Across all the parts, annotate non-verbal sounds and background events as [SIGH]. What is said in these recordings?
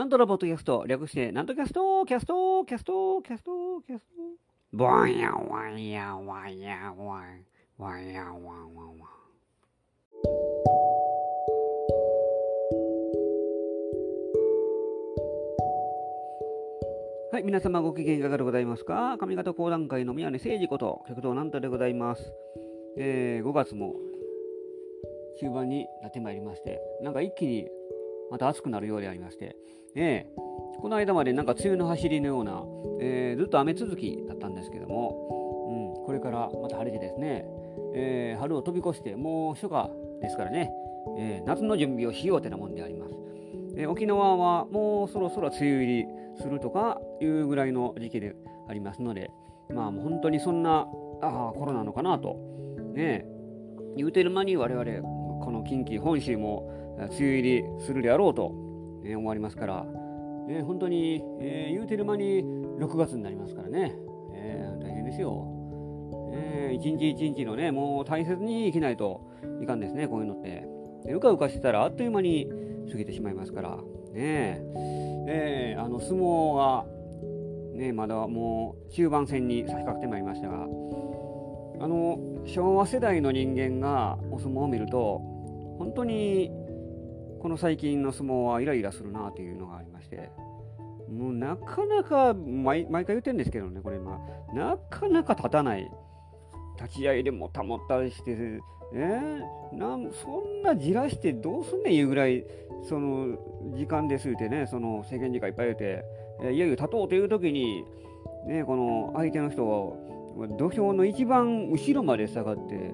南斗のポッドキャスト、略して、南斗キャスト、キャスト、キャスト、キャスト、キャスト。ボンヤワンヤワンヤワン、ワンヤワンワンワン。はい、皆様ご機嫌いかがでございますか上方講談界の宮根誠司こと、旭堂南斗でございます。えー、5月も中盤になってまいりまして、なんか一気にまた暑くなるようでありまして、えー、この間までなんか梅雨の走りのような、えー、ずっと雨続きだったんですけども、うん、これからまた晴れてですね、えー、春を飛び越してもう初夏ですからね、えー、夏の準備をしようってなもんであります。えー、沖縄はもうそろそろ梅雨入りするとかいうぐらいの時期でありますので、まあもう本当にそんな、あ、コロナのかなと、ね、言うてる間に我々、この近畿、本州も梅雨入りするであろうと、え思われますから、え本当に、えー、言うてる間に6月になりますからね、えー、大変ですよ。えー、一日一日のね、もう大切に生きないといかんですね、こういうのって。うかうかしてたらあっという間に過ぎてしまいますから、ねえー、あの相撲が、ね、まだもう中盤戦に差し掛かってまいりましたが、あの昭和世代の人間がお相撲を見ると、本当にこの最近の相撲はイライラするなというのがありまして、もうなかなか毎、毎回言ってるんですけどね、これ、まあ、なかなか立たない。立ち合いでもたもったりして、えー、なんそんなじらしてどうすんねんいうぐらい、その時間ですってね、その制限時間いっぱい言うて、えー、いよいよ立とうという時に、ね、この相手の人は土俵の一番後ろまで下がって、ね、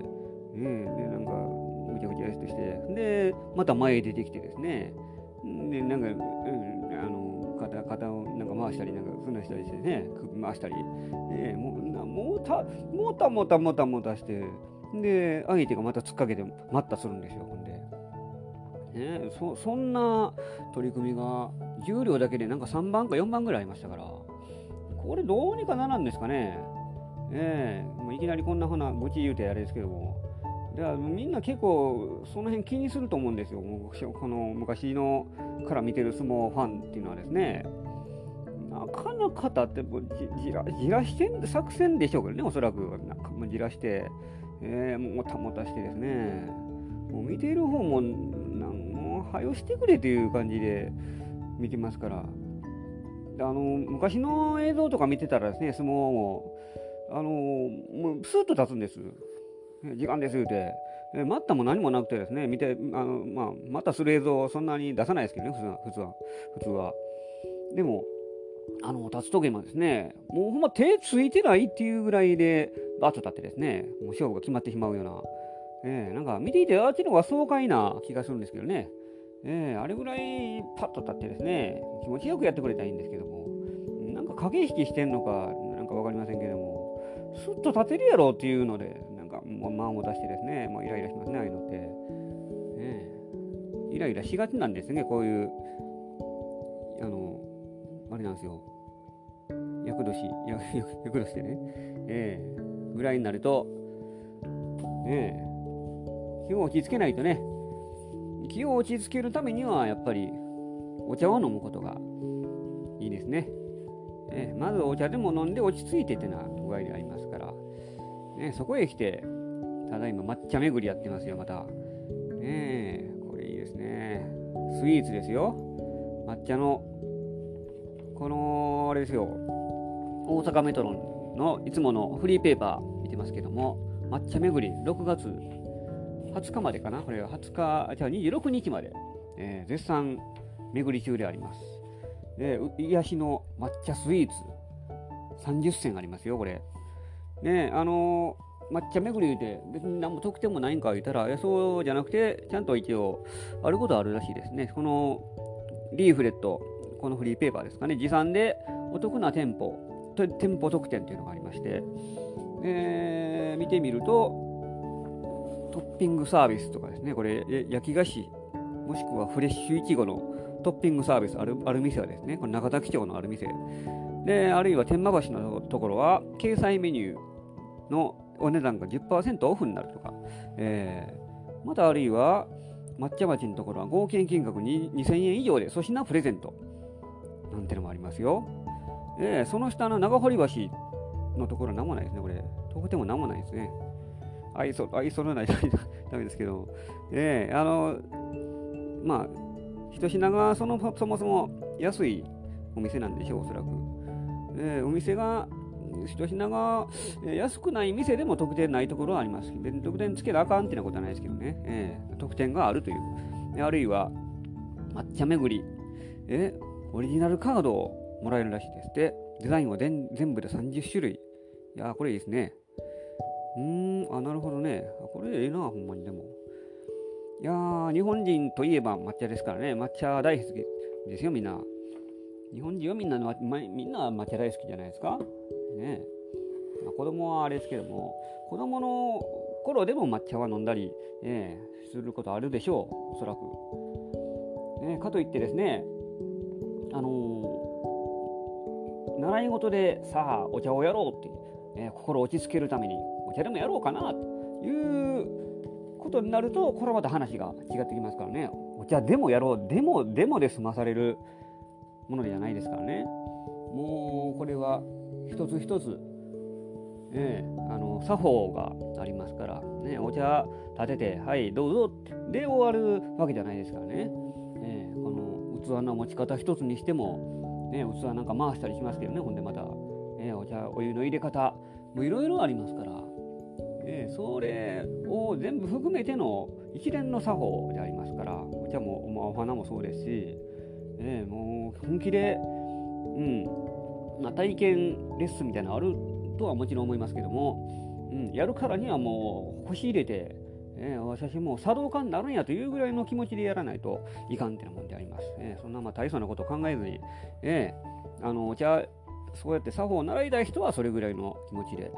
でなんかぐちゃぐちゃとして、で、また前へ出てきてですね、で、なんか、うん、あの肩肩をなんか回したり、なんかふなしたりしてね、首回したり、ね、もうなもたもたもたもたもたして、で、相手がまた突っかけて待ったするんですよ、ほんで。ね、そそんな取り組みが、重量だけでなんか3番か4番ぐらいありましたから、これどうにかならんですかね。ええもういきなりこんなふうな愚痴言うてあれですけども、だからみんな結構その辺気にすると思うんですよ。この昔のから見てる相撲ファンっていうのはですね。なかなかだってじじらじらして作戦でしょうけどね、おそらく。なんかもじらして、えー、もたもたしてですね。もう見ている方も、なんもう、はよしてくれという感じで見てますから。あの昔の映像とか見てたらですね、相撲も、あのもうスーッと立つんです。時間です言うて、え待ったも何もなくてですね、見て、あのまあ、またする映像をそんなに出さないですけどね、普通は。普通は。普通はでも、あの、立つ時もですね、もうほんま手ついてないっていうぐらいで、バッと立ってですね、もう勝負が決まってしまうような、えー、なんか見ていて、あっちの方が爽快な気がするんですけどね、えー、あれぐらいパッと立ってですね、気持ちよくやってくれたらいいんですけども、なんか駆け引きしてんのか、なんか分かりませんけども、スッと立てるやろっていうので、もう間を出してですね、もうイライラしますね、ああいうのって。ね、イライラしがちなんですね、こういう、あの、あれなんですよ。厄年、厄年でね、えー、ぐらいになると、ね気を落ち着けないとね、気を落ち着けるためには、やっぱり、お茶を飲むことがいいですね。えー、まずお茶でも飲んで落ち着いてってな具合でありますから。ね、そこへ来て、ただいま抹茶巡りやってますよ、また。ねえ、これいいですね。スイーツですよ。抹茶の、この、あれですよ、大阪メトロンのいつものフリーペーパー見てますけども、抹茶巡り、6月20日までかな？これは20日、じゃあ26日まで、えー、絶賛巡り中であります。で、癒しの抹茶スイーツ、30銭ありますよ、これ。ねあのー、抹茶巡りで別に何も特典もないんか言ったら、えそうじゃなくて、ちゃんと一応、あることあるらしいですね。このリーフレット、このフリーペーパーですかね、持参でお得な店舗、店舗特典というのがありまして、えー、見てみると、トッピングサービスとかですね、これ、焼き菓子、もしくはフレッシュいちごのトッピングサービスあるある店はですね、この長崎町のある店、で、あるいは天満橋のところは、掲載メニューのお値段が10%オフになるとか、えー、またあるいは、抹茶町のところは合計金額に2000円以上で粗品プレゼント。なんてのもありますよ。えー、その下の長堀橋のところは何もないですね、これ。遠くも何もないですね。愛想、愛想のない [LAUGHS] ダメですけど、えー、あの、まあ、一品がそのそもそも安いお店なんでしょう、おそらく。えー、お店が、一品が安くない店でも特典ないところはあります。別に特典つけなあかんってなことはないですけどね。えー、特典があるという。あるいは、抹茶巡り。えオリジナルカードをもらえるらしいです。で、デザインは全部で30種類。いやこれいいですね。うーん、あ、なるほどね。これええな、ほんまにでも。いや、日本人といえば抹茶ですからね。抹茶大好きですよ、みんな。日本人はみんな、ま、みんな抹茶大好きじゃないですか。ね。まあ、子供はあれですけども、子供の頃でも抹茶は飲んだり、え、することあるでしょう、おそらく。ね、かといってですね、あのー、習い事でさあお茶をやろうって、え、心落ち着けるためにお茶でもやろうかなということになるとこれはまた話が違ってきますからね。お茶でもやろうでもでもで済まされるものじゃないですからね。もうこれは一つ一つ、えー、あの作法がありますから、ね、お茶立てて「はいどうぞ」ってで終わるわけじゃないですからね、えー、この器の持ち方一つにしても、ね、器なんか回したりしますけどねほんでまた、え、お茶お湯の入れ方もいろいろありますから、えー、それを全部含めての一連の作法でありますからお茶も、まあ、お花もそうですし、え、もう本気で、うんまあ、体験レッスンみたいなのあるとはもちろん思いますけども、うん、やるからにはもう腰入れて、えー、私もう茶道家になるんやというぐらいの気持ちでやらないといかんっていうもんであります。えー、そんなまあ大層なことを考えずに、えー、あのお茶そうやって作法を習いたい人はそれぐらいの気持ちで、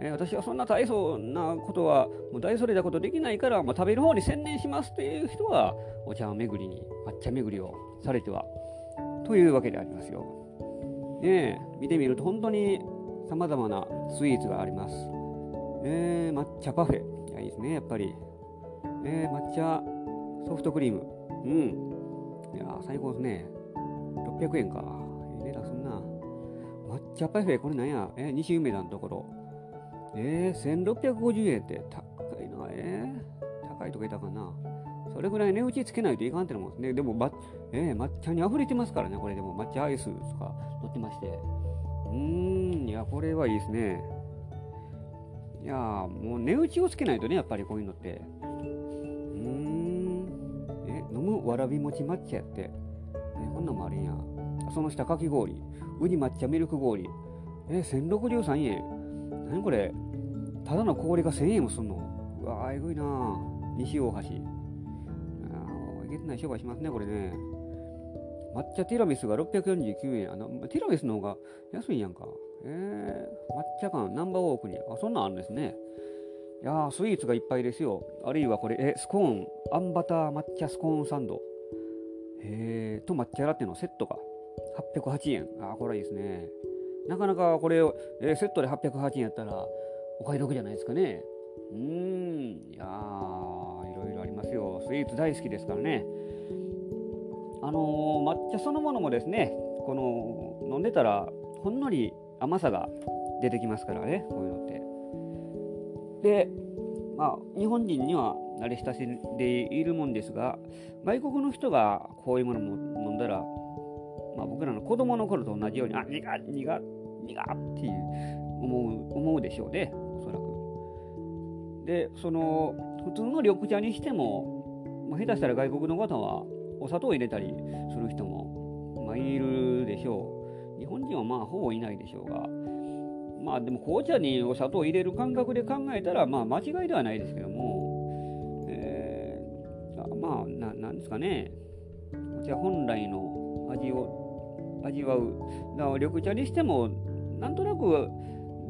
えー、私はそんな大層なことはもう大それたことできないから、まあ、食べる方に専念しますっていう人はお茶巡りに抹茶巡りをされてはというわけでありますよ。ね見てみると本当にさまざまなスイーツがあります。えー、抹茶パフェ。いや、いいですね、やっぱり。えー、抹茶ソフトクリーム。うん。いや、最高ですね。600円か。いい値段すんな。抹茶パフェ、これなんや？えー、西梅田のところ。えー、1650円って高いな。えー、高いとか言ったかな。それぐらい値打ちつけないといかんってのもね。でも、えー、抹茶に溢れてますからね。これでも抹茶アイスとかってまして。うーん、いや、これはいいですね。いやもう値打ちをつけないとね、やっぱりこういうのって。うーん、え、飲むわらび餅抹茶やって。え、こんなんもあるんや。その下かき氷。ウニ抹茶ミルク氷。え、1063円。何これただの氷が1000円もすんのうわー、えぐいな西大橋。あいけてない商売しますね、これね。抹茶ティラミスが649円。あのティラミスの方が安いやんか。えー、抹茶館ナンバーウォークに。あ、そんなんあるんですね。いやー、スイーツがいっぱいですよ。あるいはこれ、え、スコーン、あんバター抹茶スコーンサンド。えー、と抹茶ラテのセットが808円。あ、これいいですね。なかなかこれを、えー、セットで808円やったらお買い得じゃないですかね。うーん、いやー、いろいろありますよ。スイーツ大好きですからね。あのー、抹茶そのものもですね、この飲んでたらほんのり甘さが出てきますからね、こういうのって。で、まあ、日本人には慣れ親しんでいるもんですが、外国の人がこういうものも飲んだら、まあ、僕らの子供の頃と同じように、あ、苦っ、苦っ、苦っていう思う思うでしょうね、おそらく。で、その、普通の緑茶にしても、ま、下手したら外国の方はお砂糖を入れたりする人も、まあ、いるでしょう。日本人はまあほぼいないでしょうが、まあでも紅茶にお砂糖を入れる感覚で考えたら、まあ間違いではないですけども、えー、まあな、なんですかね、お茶本来の味を味わう。だから緑茶にしても、なんとなく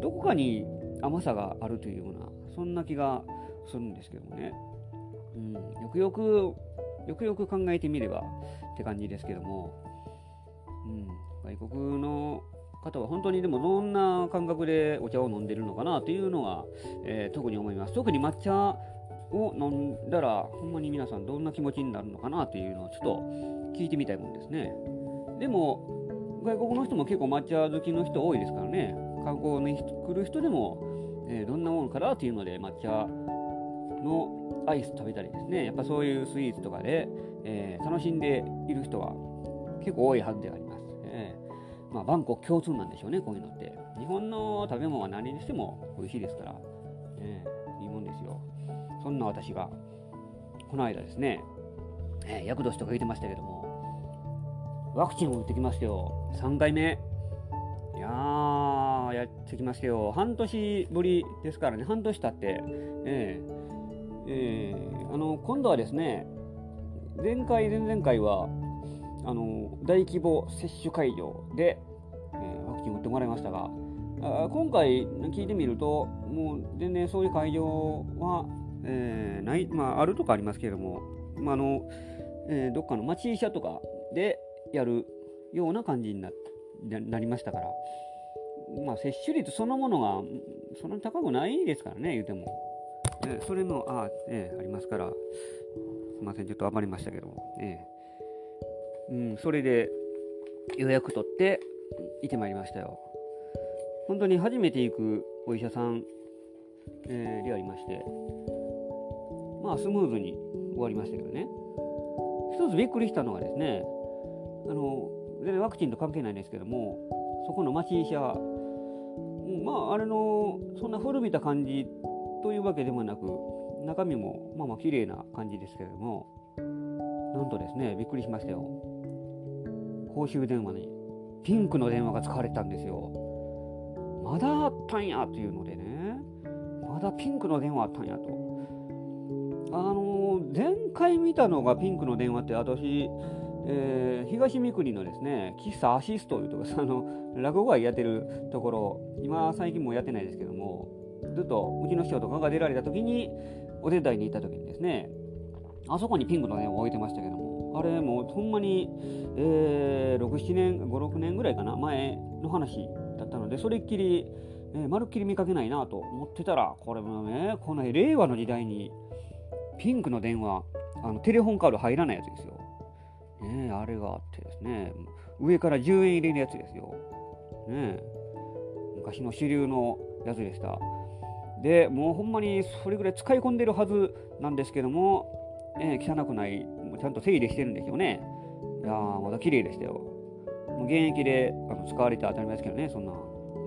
どこかに甘さがあるというような、そんな気がするんですけどもね。うん、よくよくよくよく考えてみればって感じですけども、うん、外国の方は本当にでもどんな感覚でお茶を飲んでるのかなというのは、えー、特に思います。特に抹茶を飲んだら、ほんまに皆さんどんな気持ちになるのかなというのをちょっと聞いてみたいもんですね。でも、外国の人も結構抹茶好きの人多いですからね観光に来る人でも、えー、どんなものかなっていうので抹茶のアイス食べたりですね。やっぱそういうスイーツとかで、えー、楽しんでいる人は結構多いはずであります、えー、まあ、バンコク共通なんでしょうねこういうのって。日本の食べ物は何にしても美味しいですから、えいいもんですよ。そんな私がこの間ですね、えー、厄年とか言ってましたけどもワクチンを打ってきましたよ。3回目。いやーやってきましたよ。半年ぶりですからね。半年経ってえーえー、あの今度はですね前回前々回はあの大規模接種会場で、えー、ワクチン打ってもらいましたがあ今回聞いてみるともう全然そういう会場は、えー、ない、まあ、あるとかありますけれども、まあのえー、どっかの町医者とかでやるような感じにななりましたから、まあ、接種率そのものがそんなに高くないですからね言うても。えそれもあ,、えありますから、すみません、ちょっと余りましたけども、えうん、それで予約取って行ってまいりましたよ。本当に初めて行くお医者さん、えー、でありまして、まあスムーズに終わりましたけどね。一つびっくりしたのがですね、あの全然ワクチンと関係ないんですけども、そこの町医者、まあ、あれの、そんな古びた感じというわけでもなく中身もまあまあ綺麗な感じですけれどもなんとですねびっくりしましたよ。公衆電話にピンクの電話が使われたんですよ。まだあったんやというのでね。まだピンクの電話あったんやと。あのー、前回見たのがピンクの電話って私えー、東三国のですね、喫茶アシストというところ、あの、落語会やってるところ、今最近もやってないですけども、ずっとうちの師匠とかが出られた時にお手伝いに行った時にですねあそこにピンクの電話を置いてましたけどもあれもうほんまに、えー、67年56年ぐらいかな前の話だったのでそれっきり、えー、まるっきり見かけないなと思ってたらこれもねこの令和の時代にピンクの電話あのテレホンカード入らないやつですよ。ねあれがあってですね上から10円入れるやつですよ。ね昔の主流のやつでした。でもうほんまにそれぐらい使い込んでるはずなんですけども、え、汚くないちゃんと整理してるんですよね。いやーまだ綺麗でしたよ。もう現役であの使われて当たり前ですけどねそんな、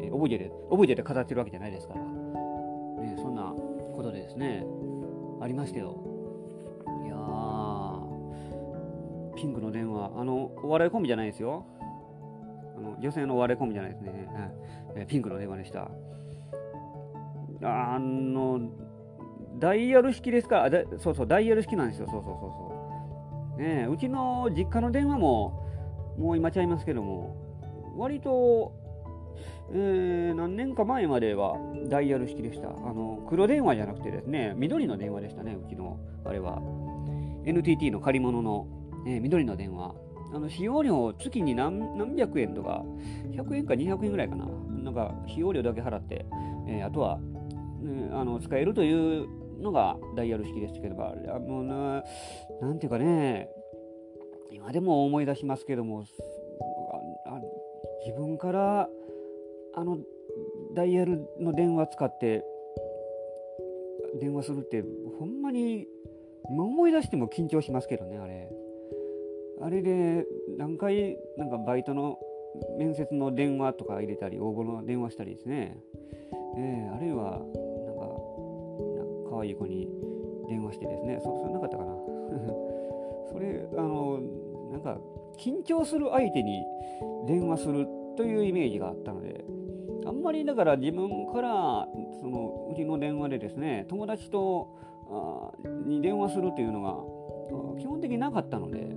えー、オブジェでオブジェで飾ってるわけじゃないですから、ね、そんなことでですねありましたよ。いやーピンクの電話あのお笑いコンビじゃないですよ。あの女性のお笑いコンビじゃないですね、え、ピンクの電話でした。あの、ダイヤル式ですか？そうそう、ダイヤル式なんですよ。そうそうそうそう。ねうちの実家の電話も、もう今ちゃいますけども、割と、えー、何年か前まではダイヤル式でした。あの、黒電話じゃなくてですね、緑の電話でしたね、うちの、あれは。NTT の借り物の、えー、緑の電話。あの使用料月に何何百円とか、100円か200円ぐらいかな。なんか使用料だけ払って、えー、あとはあの使えるというのがダイヤル式ですけども、あれはもうな、なんていうかね、今でも思い出しますけども、あ自分からあのダイヤルの電話使って電話するって、ほんまに思い出しても緊張しますけどね、あれ。あれで何回、なんかバイトの面接の電話とか入れたり、応募の電話したりですね。えー、あるいは可愛い子に電話してですね。そそれなかったかな。[LAUGHS] それあのなんか緊張する相手に電話するというイメージがあったのであんまりだから自分からそのうちの電話でですね友達とあに電話するというのが基本的になかったので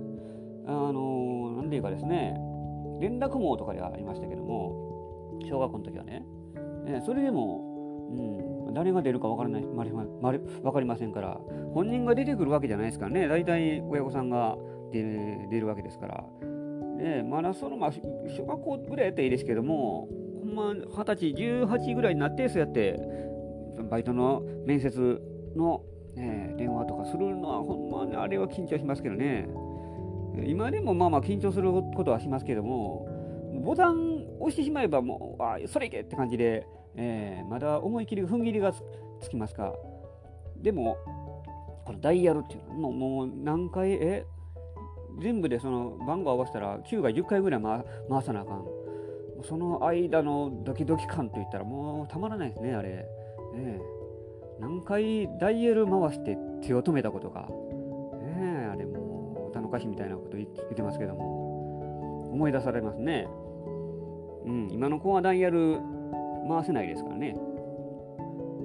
あの何て言うかですね連絡網とかではありましたけども小学校の時はね、えそれでも、うん、誰が出るか分からない、まりま分かりませんから、本人が出てくるわけじゃないですからね、大体親御さんが出出るわけですから。ね、まだその、まあ、小学校ぐらいやったらいいですけども、ほんま、二十歳、18ぐらいになって、そうやって、バイトの面接の、ね、電話とかするのは、ほんまにあれは緊張しますけどね。今でもまあまあ緊張することはしますけども、ボタン押してしまえばもう、あそれいけって感じで、えー、まだ思い切り踏ん切りがつきますか？でも、このダイヤルっていうのももう何回、え？全部でその番号合わせたら9回10回ぐらい回回さなあかん。その間のドキドキ感といったらもうたまらないですね、あれ。ね、何回ダイヤル回して手を止めたことか。ね、あれもう歌の歌詞みたいなこと言ってますけども、思い出されますね。うん、今の子はダイヤル回せないですからね。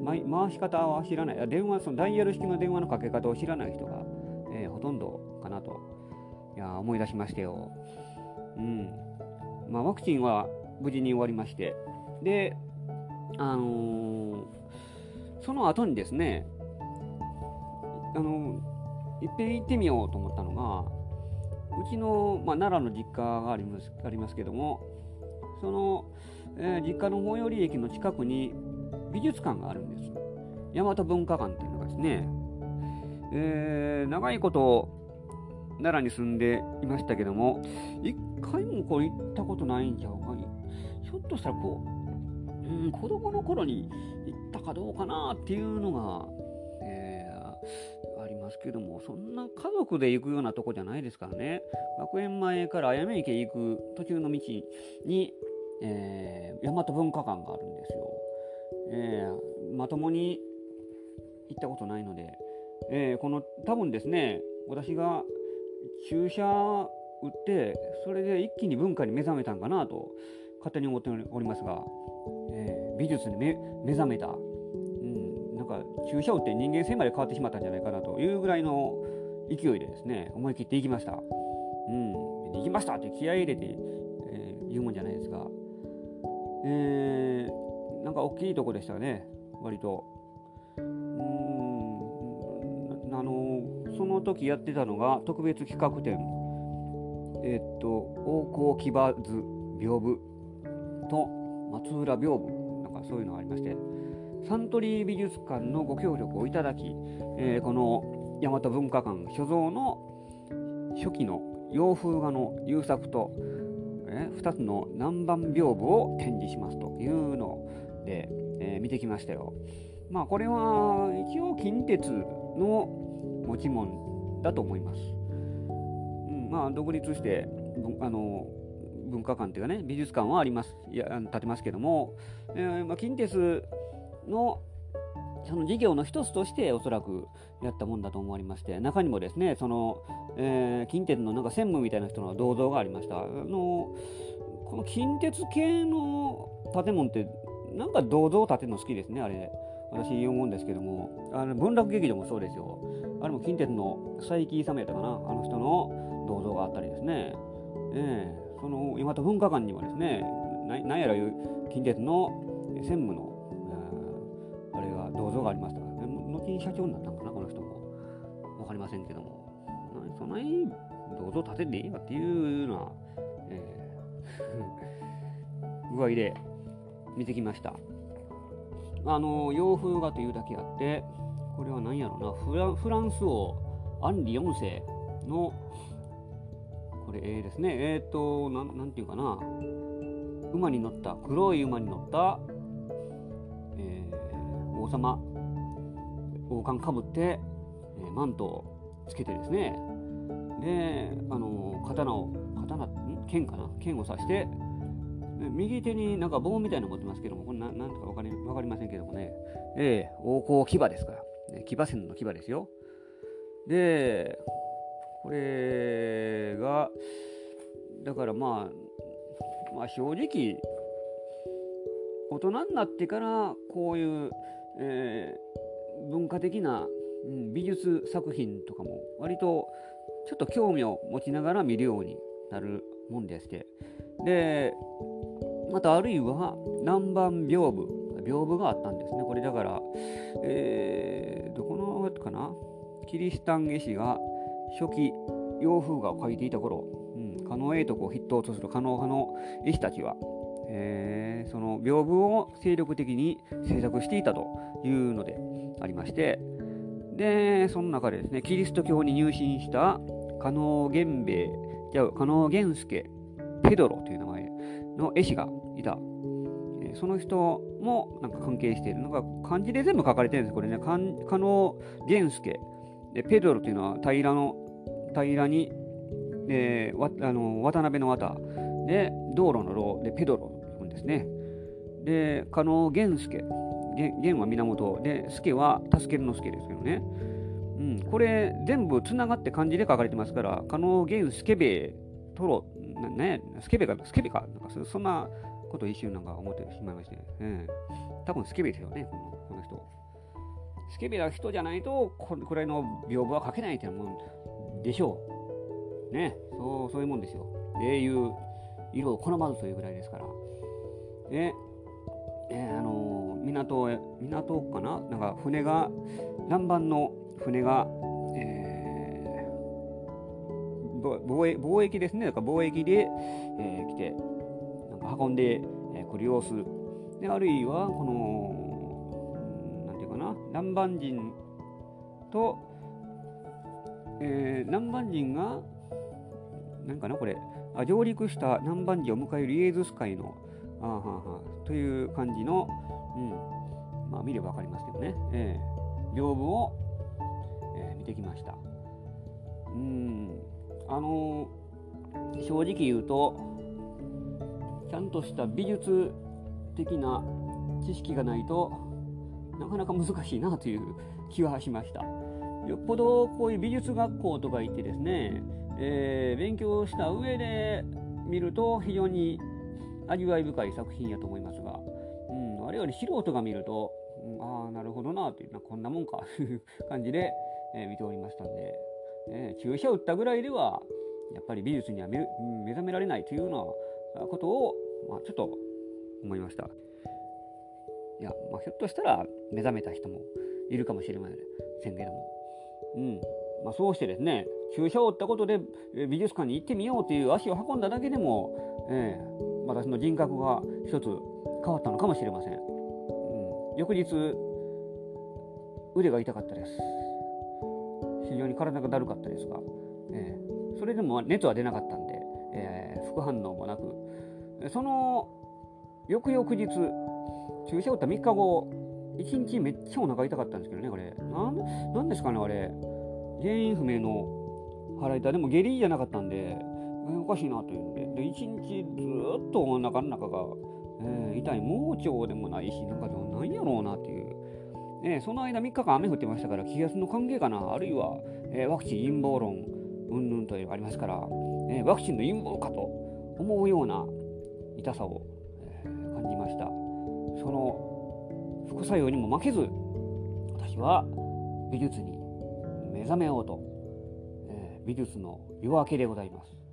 回し方は知らない。電話、そのダイヤル式の電話のかけ方を知らない人が、えー、ほとんどかなと。いや、思い出しましたよ。うん。まあ、ワクチンは無事に終わりまして、で、あのー、その後にですね、あのー、いっぺん行ってみようと思ったのが、うちの、まあ、奈良の実家がありますありますけども、その、えー、実家の最寄り駅の近くに美術館があるんです。大和文化館っていうのがですね、えー、長いこと奈良に住んでいましたけども、一回もこう行ったことないんちゃうかひょっとしたらこう、うん、子供の頃に行ったかどうかなっていうのが、え、ありますけども、そんな家族で行くようなとこじゃないですからね。学園前からあやめ池行く途中の道に、えー、大和文化館があるんですよ。えー、まともに行ったことないので、えー、この多分ですね、私が注射打って、それで一気に文化に目覚めたんかなと勝手に思っておりますが、えー、美術に目覚めた、うん、なんか注射打って人間性まで変わってしまったんじゃないかなというぐらいの勢いでですね、思い切っていきました。うん、行きましたって気合い入れて、えー、言うもんじゃないですか。えー、なんか大きいとこでしたね、割と。うん。あのその時やってたのが特別企画展、えー、っと、王光騎馬図屏風と松浦屏風、なんかそういうのがありまして、サントリー美術館のご協力をいただき、えー、この大和文化館所蔵の初期の洋風画の優作と、えー、2つの南蛮屏風を展示しますというので、えー、見てきましたよ。まあこれは一応近鉄の持ち物だと思います。うん、まあ独立してあの文化館というかね美術館はありますいや建てますけども、えーまあ、近鉄のその事業の一つとしておそらくやったもんだと思われまして中にもですねその、えー、近鉄のなんか専務みたいな人の銅像がありました。あのこの近鉄系の建物ってなんか銅像を建てるの好きですねあれ。私思うんですけども。あの文楽劇場もそうですよ。あれも近鉄の佐伯勇やったかな。あの人の銅像があったりですね。ええ。ーその大和文化館にもですねなんやらいう近鉄の専務の、銅像がありましたから。ね後に社長になったのかなこの人も。分かりませんけども。そんなに銅像建てていいかっていうのは、えー、[LAUGHS] 具合で見てきました。あの洋風画というだけあってこれは何やろうな。フラフランス王アンリ4世のこれ、えー、ですね、えっ、ー、とな、なんていうかな、馬に乗った、黒い馬に乗った、王様、王冠かぶって、えー、マントをつけてですね、で、あの刀を、刀、剣かな？剣を刺して、右手になんか棒みたいなの持ってますけども、これななんとかわかりわかりませんけどもね、えー、王侯牙ですから、ね、騎馬戦の騎馬ですよ。で、これが、だからまあ、まあ正直、大人になってからこういう、えー、文化的な、うん、美術作品とかも割とちょっと興味を持ちながら見るようになるもんでして。で、またあるいは南蛮屏風、屏風があったんですね。これだから、えー、どこのかなキリシタン絵師が初期洋風画を描いていた頃、うん、狩野英徳を筆頭とする狩野派の絵師たちは、えー、その屏風を精力的に制作していたというのでありましてでその中でですねキリスト教に入信した狩野源兵衛じゃあ狩野源助ペドロという名前の絵師がいた。えその人もなんか関係しているのが漢字で全部書かれてるんです。これね、加納源助。で、ペドロというのは平らの、平らに、えー、わあの渡辺の渡で、道路の路でペドロですね。で、加納源助。源は源で、助は助けるの助ですけどね。うん、これ全部つながって漢字で書かれてますから、加納源助兵衛トロ、ね、スケベか、スケベか、なんかそんなこと一瞬なんか思ってしまいまして、えー、多分スケベですよね、このこの人。スケベな人じゃないと、これくらいの屏風は書けないってもんでしょう。ね、そうそういうもんですよ。英雄、色を好まずというぐらいですから。で、えー、あのー、港へ、港かな？なんか船が、南蛮の船が、えー、貿貿易ですね。だから貿易で、えー、来て、なんか運んで、えー、来る様子。で、あるいは、この、なんていうかな、南蛮人と、えー、南蛮人が、なんかな、これ、あ上陸した南蛮人を迎えるイエズス会の、あははという感じの、うん、まあ見れば分かりますけどね、えー、屏風を、えー、見てきました。うん、あのー、正直言うと、ちゃんとした美術的な知識がないとなかなか難しいなという気はしました。よっぽどこういう美術学校とか行ってですね、えー、勉強した上で見ると非常に味わい深い作品やと思いますが、うん、我々素人が見ると、うん、ああ、なるほどなというな、こんなもんかという感じで、えー、見ておりましたんで、えー、注射を打ったぐらいでは、やっぱり美術には目,、うん、目覚められないというようなことを、まあ、ちょっと思いました。いや、まあ、ひょっとしたら目覚めた人もいるかもしれませんけども、うんまあ、そうしてですね、注射を打ったことで美術館に行ってみようという足を運んだだけでも、えー、私の人格が一つ変わったのかもしれません、うん、翌日腕が痛かったです。非常に体がだるかったですが、えー、それでも熱は出なかったんで、えー、副反応もなく。その翌々日注射を打った3日後1日めっちゃお腹痛かったんですけどねこれ。なんですかねあれ。原因不明の腹痛でも下痢じゃなかったんで。おかしいなというので、で、一日ずっとお腹の中が、えー、痛い、盲腸でもないし、なんかなんやろうなっていう。えー、その間3日間雨降ってましたから、気圧の関係かな、あるいは、えー、ワクチン陰謀論、うんぬんというのがありますから、えワクチンの陰謀かと思うような痛さを、え感じました。その副作用にも負けず、私は美術に目覚めようと、え美術の夜明けでございます。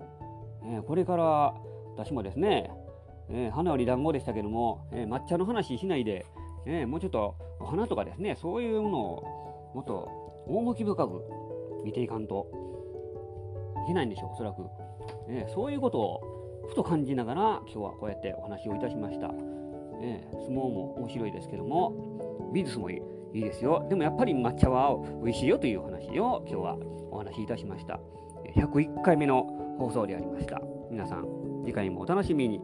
え、これから私もですね、え、花より団子でしたけども、え、抹茶の話しないで、えもうちょっとお花とかですね、そういうものをもっと趣深く見ていかんといけないんでしょう、おそらく。えそういうことをふと感じながら今日はこうやってお話をいたしました。え相撲も面白いですけども、美術もいいいいですよ。でもやっぱり抹茶は美味しいよというお話を今日はお話しいたしました。101回目の放送でありました。皆さん、次回もお楽しみに。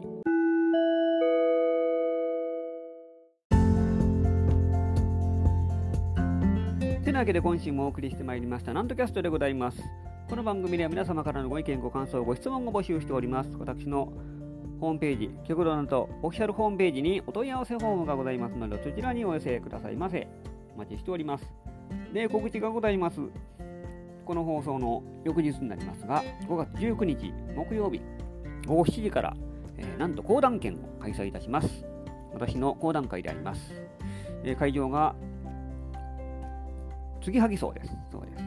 てなわけで今週もお送りしてまいりました、なんとキャストでございます。この番組では皆様からのご意見、ご感想、ご質問を募集しております。私のホームページ、極道なんとオフィシャルホームページにお問い合わせフォームがございますので、そちらにお寄せくださいませ。お待ちしております。で、告知がございます。この放送の翌日になりますが、5月19日木曜日午後7時から、えー、なんと講談券を開催いたします。私の講談会であります。えー、会場が、継ぎはぎ荘です。そうです。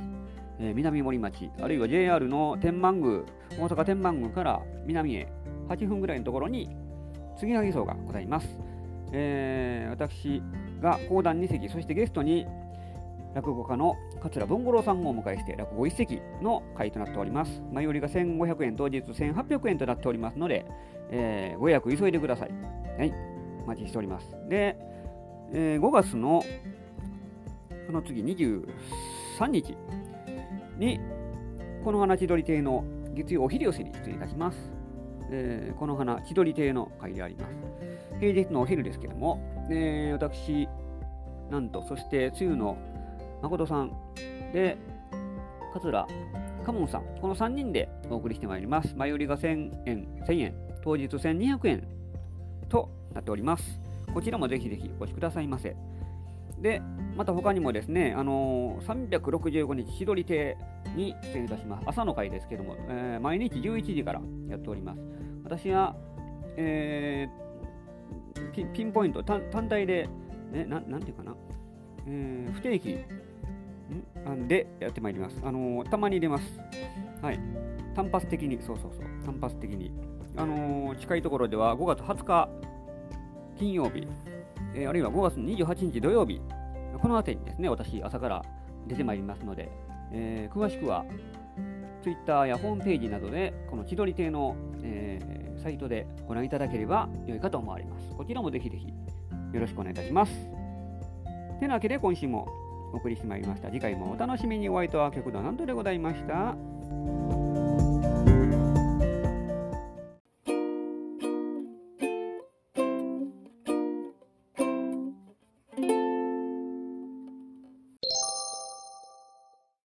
えー、南森町、あるいは JR の天満宮、大阪天満宮から南へ8分ぐらいのところに、継ぎはぎ荘がございます。えー、私が講談2席、そしてゲストに落語家の桂文五郎さんをお迎えして落語一席の会となっております。前売りが1500円、当日1800円となっておりますので、えー、ご予約急いでください。はい、お待ちしております。で、えー、5月のその次23日に、この話取り亭の月曜お昼寄せに出演いたします。えー、この花、千鳥亭の会であります。平日のお昼ですけども、えー、私、なんと、そして梅雨の誠さんで、桂カモンさん、この3人でお送りしてまいります。前売りが1000円、1000円、当日1200円となっております。こちらもぜひぜひお越しくださいませ。で、また他にもですね、あのー、365日千鳥亭に出演いたします。朝の会ですけども、えー、毎日11時からやっております。私は、えー、ピンポイント、単体で、ね、ななんていうかな、えー、不定期でやってまいります。あの、たまに出ます。はい。単発的に、そうそうそう、単発的に。あの、近いところでは5月20日金曜日、えー、あるいは5月28日土曜日、この辺りにですね、私、朝から出てまいりますので、えー、詳しくは Twitter やホームページなどで、この千鳥亭の、えー、サイトでご覧いただければ良いかと思われます。こちらもぜひぜひよろしくお願いいたします。てなわけで今週もお送りしてまいりました。次回もお楽しみにお会いとは極度なんとでございました。